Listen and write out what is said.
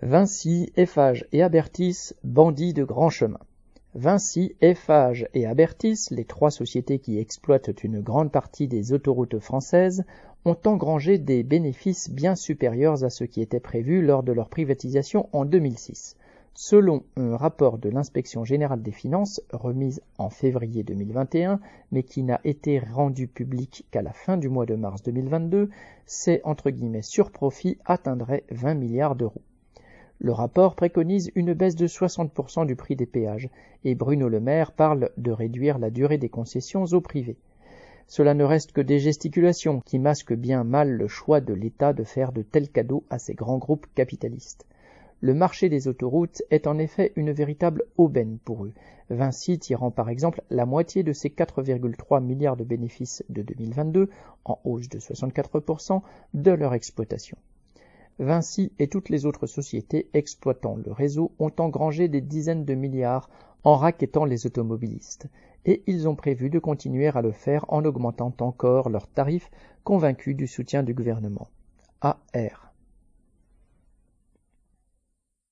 Vinci, Eiffage et Abertis, bandits de grand chemin. Vinci, Eiffage et Abertis, les trois sociétés qui exploitent une grande partie des autoroutes françaises, ont engrangé des bénéfices bien supérieurs à ce qui était prévu lors de leur privatisation en 2006. Selon un rapport de l'inspection générale des finances remis en février 2021, mais qui n'a été rendu public qu'à la fin du mois de mars 2022, ces entre guillemets surprofits atteindraient 20 milliards d'euros. Le rapport préconise une baisse de 60% du prix des péages et Bruno Le Maire parle de réduire la durée des concessions au privé. Cela ne reste que des gesticulations qui masquent bien mal le choix de l'État de faire de tels cadeaux à ces grands groupes capitalistes. Le marché des autoroutes est en effet une véritable aubaine pour eux, Vinci tirant par exemple la moitié de ses 4,3 milliards de bénéfices de 2022, en hausse de 64%, de leur exploitation. Vinci et toutes les autres sociétés exploitant le réseau ont engrangé des dizaines de milliards en raquettant les automobilistes, et ils ont prévu de continuer à le faire en augmentant encore leurs tarifs, convaincus du soutien du gouvernement. AR